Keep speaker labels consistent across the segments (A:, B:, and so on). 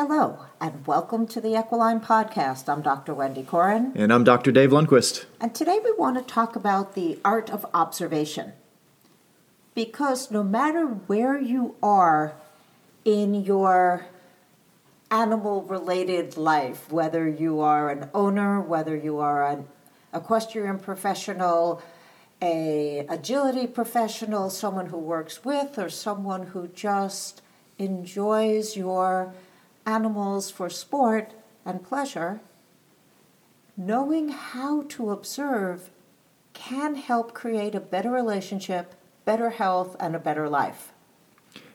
A: Hello, and welcome to the Equiline Podcast. I'm Dr. Wendy Corin,
B: And I'm Dr. Dave Lundquist.
A: and today we want to talk about the art of observation. Because no matter where you are in your animal related life, whether you are an owner, whether you are an equestrian professional, a agility professional, someone who works with, or someone who just enjoys your animals for sport and pleasure, knowing how to observe can help create a better relationship, better health, and a better life.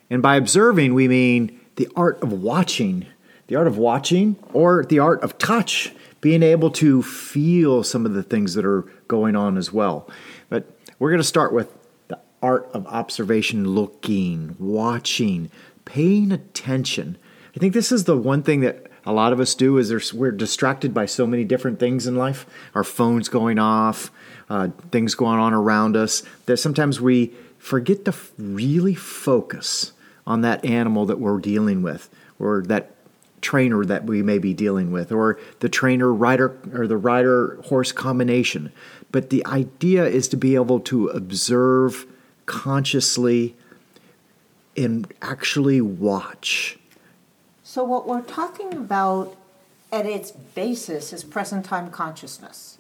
B: And by observing, we mean the art of watching, the art of watching, or the art of touch, being able to feel some of the things that are going on as well. But we're going to start with the art of observation, looking, watching, paying attention. I think this is the one thing that a lot of us do is we're distracted by so many different things in life. Our phones going off uh, things going on around us that sometimes we forget to really focus on that animal that we're dealing with or that trainer that we may be dealing with or the trainer rider or the rider horse combination. But the idea is to be able to observe consciously and actually watch
A: So, what we're talking about at its basis is present time consciousness.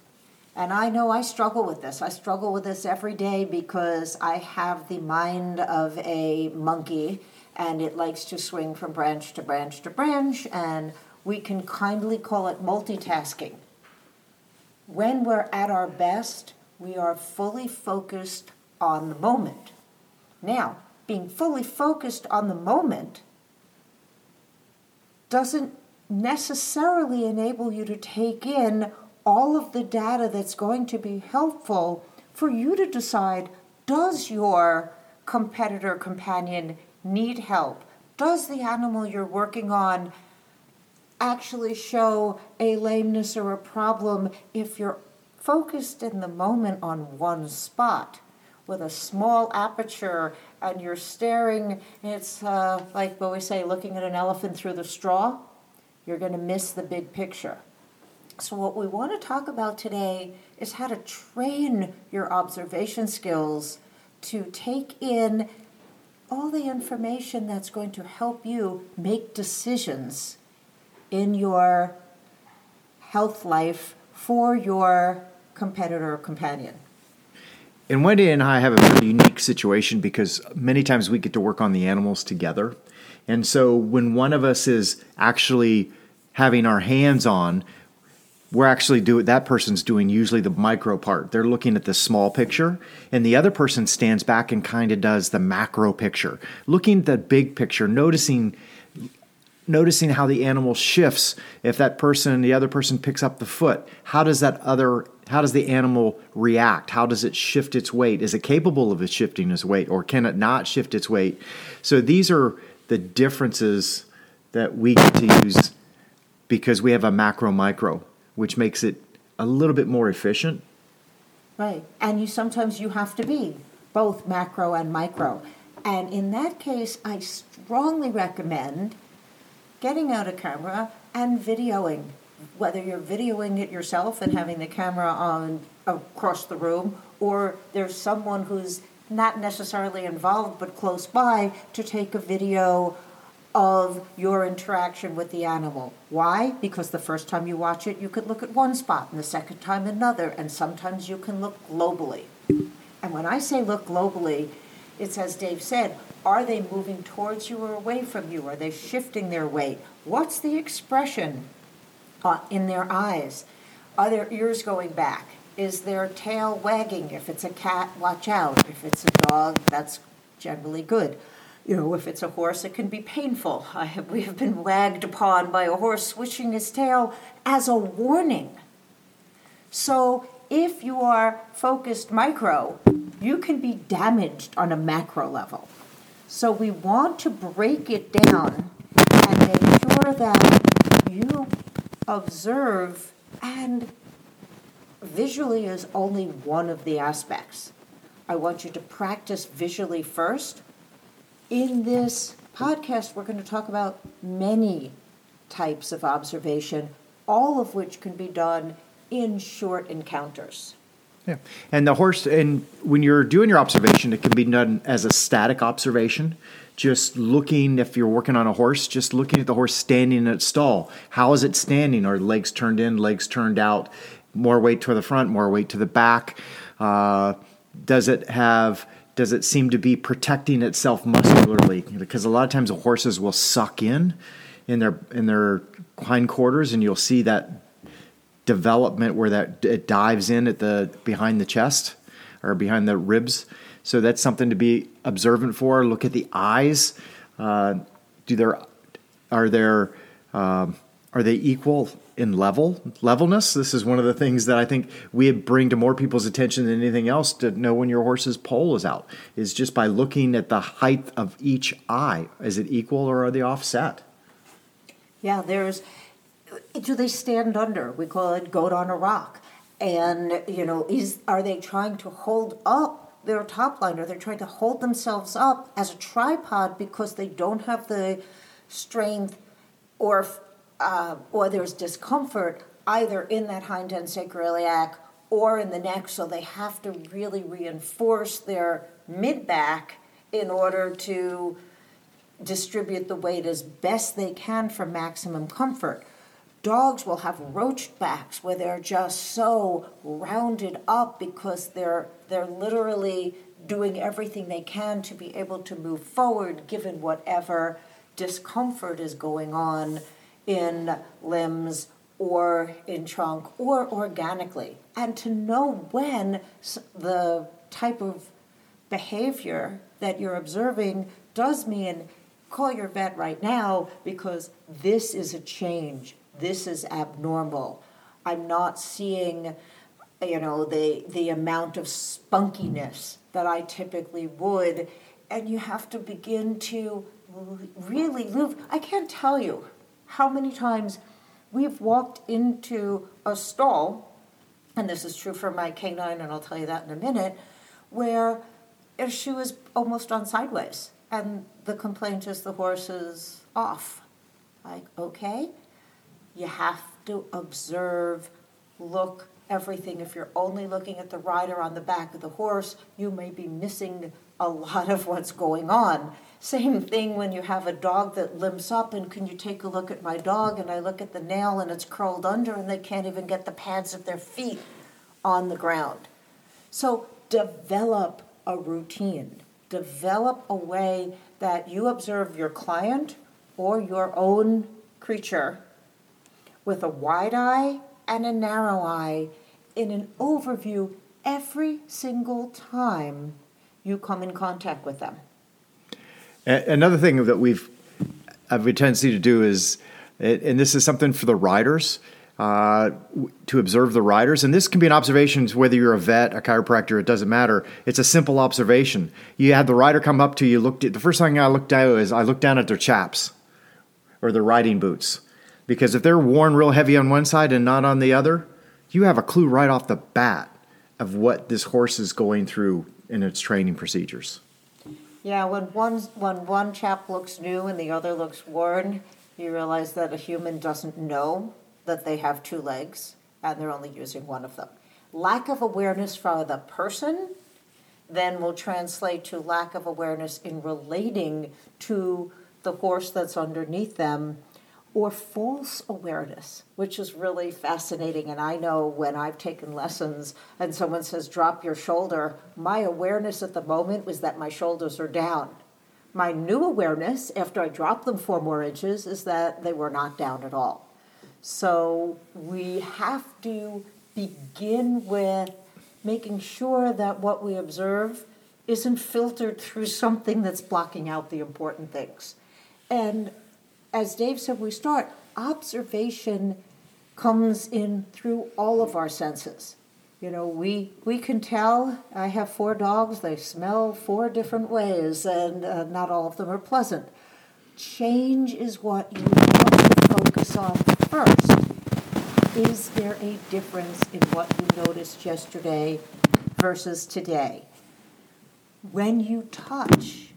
A: And I know I struggle with this. I struggle with this every day because I have the mind of a monkey and it likes to swing from branch to branch to branch, and we can kindly call it multitasking. When we're at our best, we are fully focused on the moment. Now, being fully focused on the moment doesn't necessarily enable you to take in all of the data that's going to be helpful for you to decide does your competitor companion need help? Does the animal you're working on actually show a lameness or a problem if you're focused in the moment on one spot with a small aperture and you're staring it's uh, like what we say looking at an elephant through the straw you're going to miss the big picture so what we want to talk about today is how to train your observation skills to take in all the information that's going to help you make decisions in your health life for your competitor or companion.
B: And Wendy and I have a very unique situation because many times we get to work on the animals together. And so when one of us is actually having our hands on, we're actually doing that person's doing usually the micro part. They're looking at the small picture, and the other person stands back and kind of does the macro picture, looking at the big picture, noticing noticing how the animal shifts if that person the other person picks up the foot how does that other how does the animal react how does it shift its weight is it capable of shifting its weight or can it not shift its weight so these are the differences that we get to use because we have a macro micro which makes it a little bit more efficient
A: Right. And you sometimes you have to be both macro and micro. And in that case, I strongly recommend getting out a camera and videoing. Whether you're videoing it yourself and having the camera on across the room, or there's someone who's not necessarily involved but close by to take a video of your interaction with the animal. Why? Because the first time you watch it, you could look at one spot, and the second time another, and sometimes you can look globally. And when I say look globally, it's as Dave said, are they moving towards you or away from you? Are they shifting their weight? What's the expression uh, in their eyes? Are their ears going back? Is their tail wagging? If it's a cat, watch out. If it's a dog, that's generally good. You know, if it's a horse, it can be painful. Have, we have been wagged upon by a horse swishing his tail as a warning. So if you are focused micro, you can be damaged on a macro level. So we want to break it down and make sure that you observe and visually is only one of the aspects. I want you to practice visually first. In this podcast, we're going to talk about many types of observation, all of which can be done in short encounters.
B: Yeah, and the horse, and when you're doing your observation, it can be done as a static observation. Just looking, if you're working on a horse, just looking at the horse standing in its stall. How is it standing? Are legs turned in, legs turned out? More weight to the front, more weight to the back. Uh, does it have? Does it seem to be protecting itself muscularly? Because a lot of times the horses will suck in in their in their hindquarters, and you'll see that development where that it dives in at the behind the chest or behind the ribs. So that's something to be observant for. Look at the eyes. Uh, do there are there um, are they equal in level levelness? This is one of the things that I think we bring to more people's attention than anything else to know when your horse's poll is out. Is just by looking at the height of each eye. Is it equal or are they offset?
A: Yeah, there's do they stand under? We call it goat on a rock. And, you know, is are they trying to hold up their top line? Are they trying to hold themselves up as a tripod because they don't have the strength or uh, or there's discomfort either in that hind end sacroiliac or in the neck, so they have to really reinforce their mid back in order to distribute the weight as best they can for maximum comfort. Dogs will have roached backs where they're just so rounded up because they're they're literally doing everything they can to be able to move forward given whatever discomfort is going on in limbs or in trunk or organically. And to know when the type of behavior that you're observing does mean call your vet right now because this is a change this is abnormal. I'm not seeing, you know, the the amount of spunkiness that I typically would, and you have to begin to really live. I can't tell you how many times we've walked into a stall, and this is true for my canine, and I'll tell you that in a minute, where she was almost on sideways, and the complaint is the horse is off. Like, okay, you have to observe, look, everything. If you're only looking at the rider on the back of the horse, you may be missing a lot of what's going on. Same thing when you have a dog that limps up, and can you take a look at my dog? And I look at the nail and it's curled under, and they can't even get the pads of their feet on the ground. So develop a routine, develop a way that you observe your client or your own creature with a wide eye and a narrow eye in an overview every single time you come in contact with them.
B: Another thing that we've have a tendency to do is, and this is something for the riders, uh, to observe the riders. And this can be an observation whether you're a vet, a chiropractor, it doesn't matter. It's a simple observation. You had the rider come up to you, looked at the first thing I looked at is I looked down at their chaps or their riding boots. Because if they're worn real heavy on one side and not on the other, you have a clue right off the bat of what this horse is going through in its training procedures.
A: Yeah, when one when one chap looks new and the other looks worn, you realize that a human doesn't know that they have two legs and they're only using one of them. Lack of awareness for the person then will translate to lack of awareness in relating to the horse that's underneath them or false awareness, which is really fascinating. And I know when I've taken lessons and someone says, drop your shoulder, my awareness at the moment was that my shoulders are down. My new awareness, after I dropped them four more inches, is that they were not down at all. So we have to begin with making sure that what we observe isn't filtered through something that's blocking out the important things. And as Dave said, we start, observation comes in through all of our senses. You know, we, we can tell, I have four dogs, they smell four different ways, and uh, not all of them are pleasant. Change is what you want to focus on first. Is there a difference in what you noticed yesterday versus today? When you touch,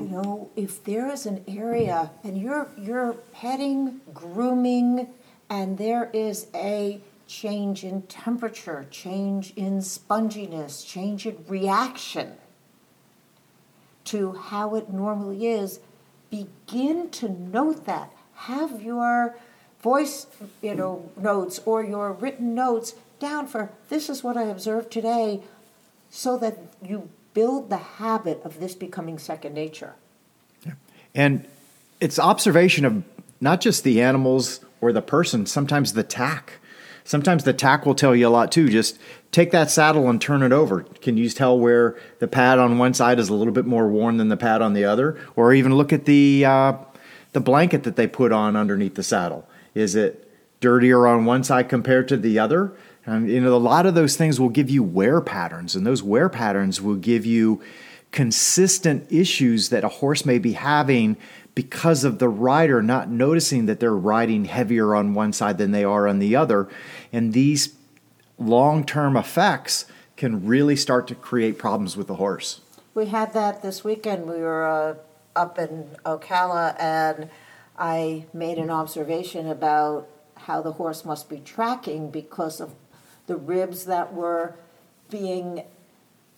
A: you know, if there is an area and you're you're petting, grooming, and there is a change in temperature, change in sponginess, change in reaction to how it normally is, begin to note that. Have your voice, you know, notes or your written notes down for this is what I observed today so that you build the habit of this becoming second nature.
B: Yeah. And it's observation of not just the animals or the person, sometimes the tack. Sometimes the tack will tell you a lot too. Just take that saddle and turn it over. Can you tell where the pad on one side is a little bit more worn than the pad on the other? Or even look at the uh, the blanket that they put on underneath the saddle. Is it dirtier on one side compared to the other? Um, you know, a lot of those things will give you wear patterns, and those wear patterns will give you consistent issues that a horse may be having because of the rider not noticing that they're riding heavier on one side than they are on the other. And these long term effects can really start to create problems with the horse.
A: We had that this weekend. We were uh, up in Ocala and I made an observation about how the horse must be tracking because of the ribs that were being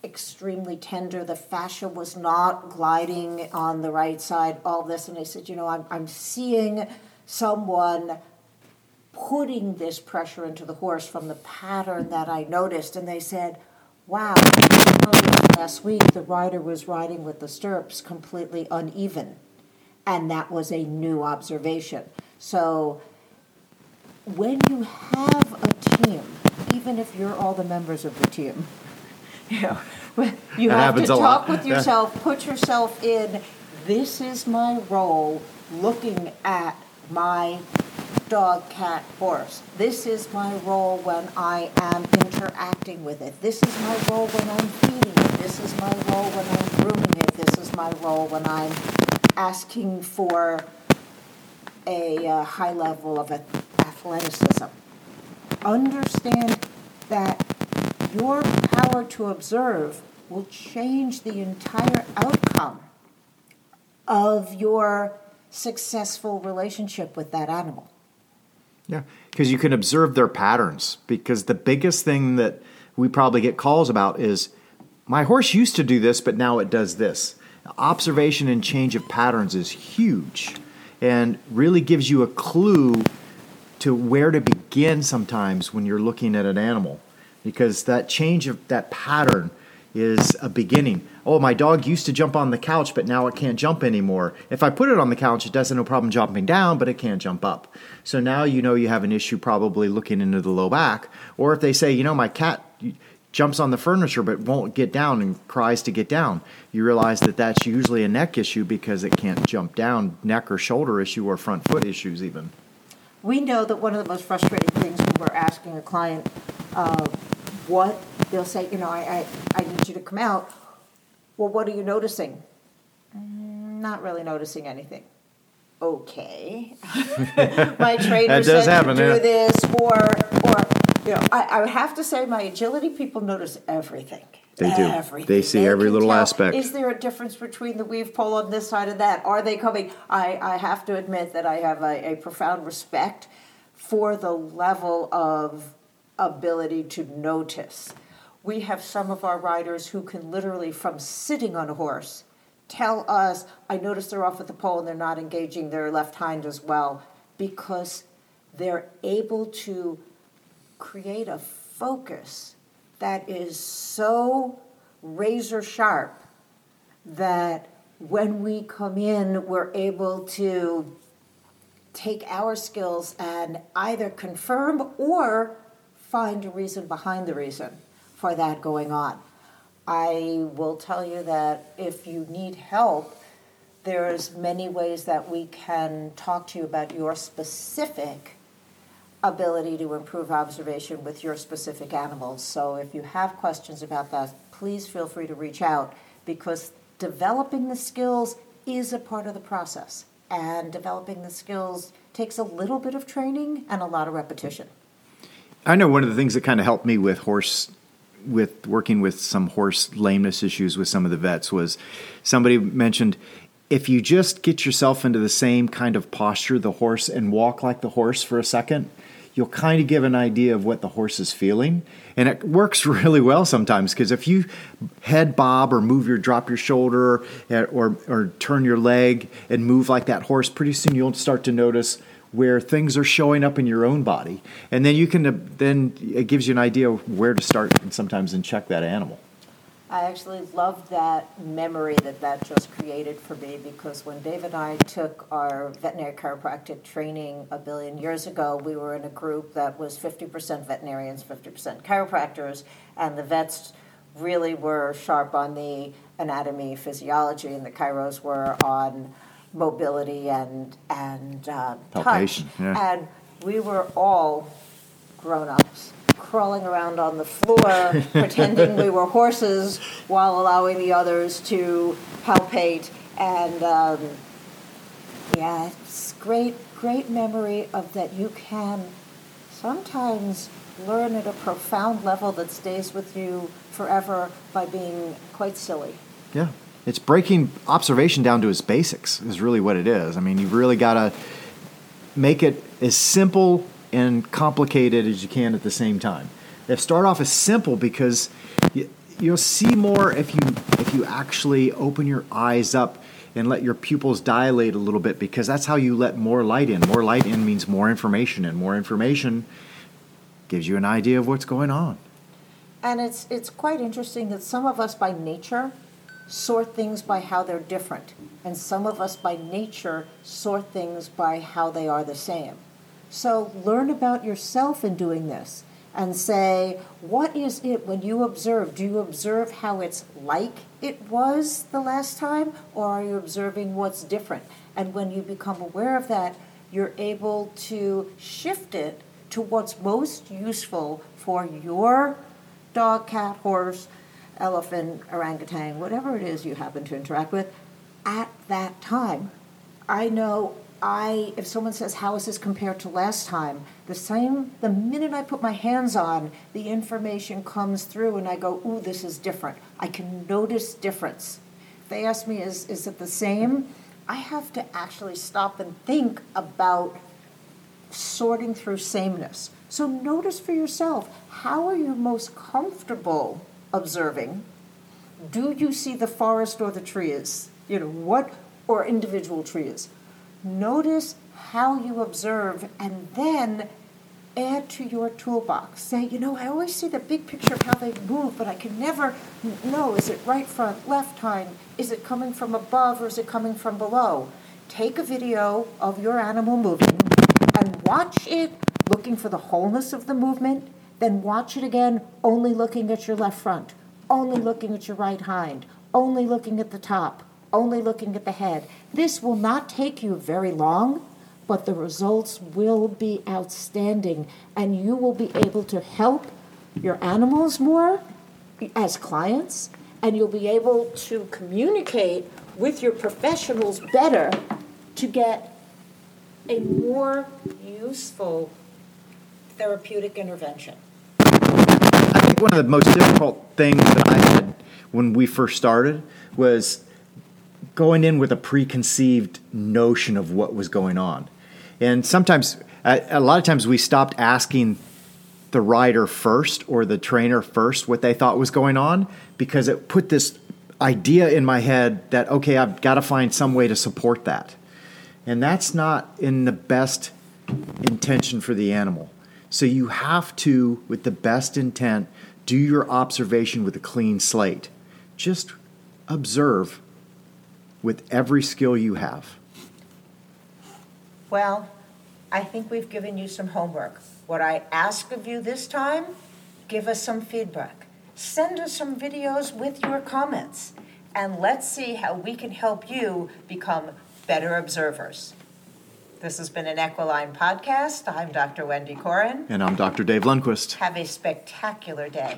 A: extremely tender. The fascia was not gliding on the right side, all this. And I said, you know, I'm, I'm seeing someone putting this pressure into the horse from the pattern that I noticed. And they said, wow, last week the rider was riding with the stirrups completely uneven. And that was a new observation. So when you have a team, even if you're all the members of the team, you know, you
B: That
A: have to talk
B: lot.
A: with yourself, put yourself in. This is my role looking at my dog, cat, horse. This is my role when I am interacting with it. This is my role when I'm feeding it. This is my role when I'm grooming it. This is my role when I'm asking for a uh, high level of athleticism. Understand that your power to observe will change the entire outcome of your successful relationship with that animal.
B: Yeah, because you can observe their patterns. Because the biggest thing that we probably get calls about is my horse used to do this, but now it does this. Observation and change of patterns is huge and really gives you a clue to where to begin sometimes when you're looking at an animal because that change of that pattern is a beginning. Oh, my dog used to jump on the couch, but now it can't jump anymore. If I put it on the couch, it does have no problem jumping down, but it can't jump up. So now you know you have an issue probably looking into the low back. Or if they say, you know, my cat jumps on the furniture but won't get down and cries to get down, you realize that that's usually a neck issue because it can't jump down, neck or shoulder issue or front foot issues even.
A: We know that one of the most frustrating things when we're asking a client uh, what they'll say, you know, I, I, I need you to come out. Well, what are you noticing? "Mm, Not really noticing anything. Okay. my trainer said
B: happen,
A: to do
B: yeah.
A: this, or or you know, I, I have to say my agility people notice everything.
B: They do.
A: Everything.
B: They see every little
A: tell,
B: aspect.
A: Is there a difference between the weave pole on this side and that? Are they coming? I, I have to admit that I have a, a profound respect for the level of ability to notice. We have some of our riders who can literally, from sitting on a horse, tell us, I notice they're off at the poll and they're not engaging their left hind as well, because they're able to create a focus that is so razor sharp that when we come in, we're able to take our skills and either confirm or find a reason behind the reason for that going on. I will tell you that if you need help, there's many ways that we can talk to you about your specific ability to improve observation with your specific animals. So if you have questions about that, please feel free to reach out because developing the skills is a part of the process. And developing the skills takes a little bit of training and a lot of repetition.
B: I know one of the things that kind of helped me with horse, with working with some horse lameness issues with some of the vets was somebody mentioned if you just get yourself into the same kind of posture the horse and walk like the horse for a second, you'll kind of give an idea of what the horse is feeling. And it works really well sometimes because if you head bob or move your drop your shoulder or, or, or turn your leg and move like that horse, pretty soon you'll start to notice where things are showing up in your own body. And then you can, uh, then it gives you an idea of where to start and sometimes and check that animal.
A: I actually love that memory that that just created for me because when Dave and I took our veterinary chiropractic training a billion years ago, we were in a group that was 50% veterinarians, 50% chiropractors, and the vets really were sharp on the anatomy, physiology, and the chiros were on mobility and and uh, touch.
B: Yeah.
A: And we were all grown ups crawling around on the floor, pretending we were horses while allowing the others to palpate. And um, yeah, it's great, great memory of that you can sometimes learn at a profound level that stays with you forever by being quite silly.
B: Yeah. It's breaking observation down to its basics, is really what it is. I mean, you've really got to make it as simple and complicated as you can at the same time. They start off as simple because you, you'll see more if you if you actually open your eyes up and let your pupils dilate a little bit because that's how you let more light in. More light in means more information, and more information gives you an idea of what's going on.
A: And it's it's quite interesting that some of us by nature sort things by how they're different, and some of us by nature sort things by how they are the same. So learn about yourself in doing this and say, what is it when you observe? Do you observe how it's like it was the last time, or are you observing what's different? And when you become aware of that, you're able to shift it to what's most useful for your dog, cat, horse, elephant, orangutan, whatever it is you happen to interact with at that time. I know I, if someone says, How is this compared to last time? The same, the minute I put my hands on, the information comes through and I go, Ooh, this is different. I can notice difference. If they ask me, Is, is it the same? I have to actually stop and think about sorting through sameness. So notice for yourself how are you most comfortable observing? Do you see the forest or the trees? You know, what, or individual trees? Notice how you observe and then add to your toolbox. Say, you know, I always see the big picture of how they move, but I can never know is it right front, left hind, is it coming from above or is it coming from below? Take a video of your animal moving and watch it looking for the wholeness of the movement, then watch it again only looking at your left front, only looking at your right hind, only looking at the top only looking at the head. This will not take you very long, but the results will be outstanding, and you will be able to help your animals more as clients, and you'll be able to communicate with your professionals better to get a more useful therapeutic intervention.
B: I think one of the most difficult things that I had when we first started was going in with a preconceived notion of what was going on. And sometimes, a lot of times, we stopped asking the rider first or the trainer first what they thought was going on because it put this idea in my head that, okay, I've got to find some way to support that. And that's not in the best intention for the animal. So you have to, with the best intent, do your observation with a clean slate. Just observe with every skill you have?
A: Well, I think we've given you some homework. What I ask of you this time, give us some feedback. Send us some videos with your comments, and let's see how we can help you become better observers. This has been an Equiline podcast. I'm Dr. Wendy Corin.
B: And I'm Dr. Dave Lundquist.
A: Have a spectacular day.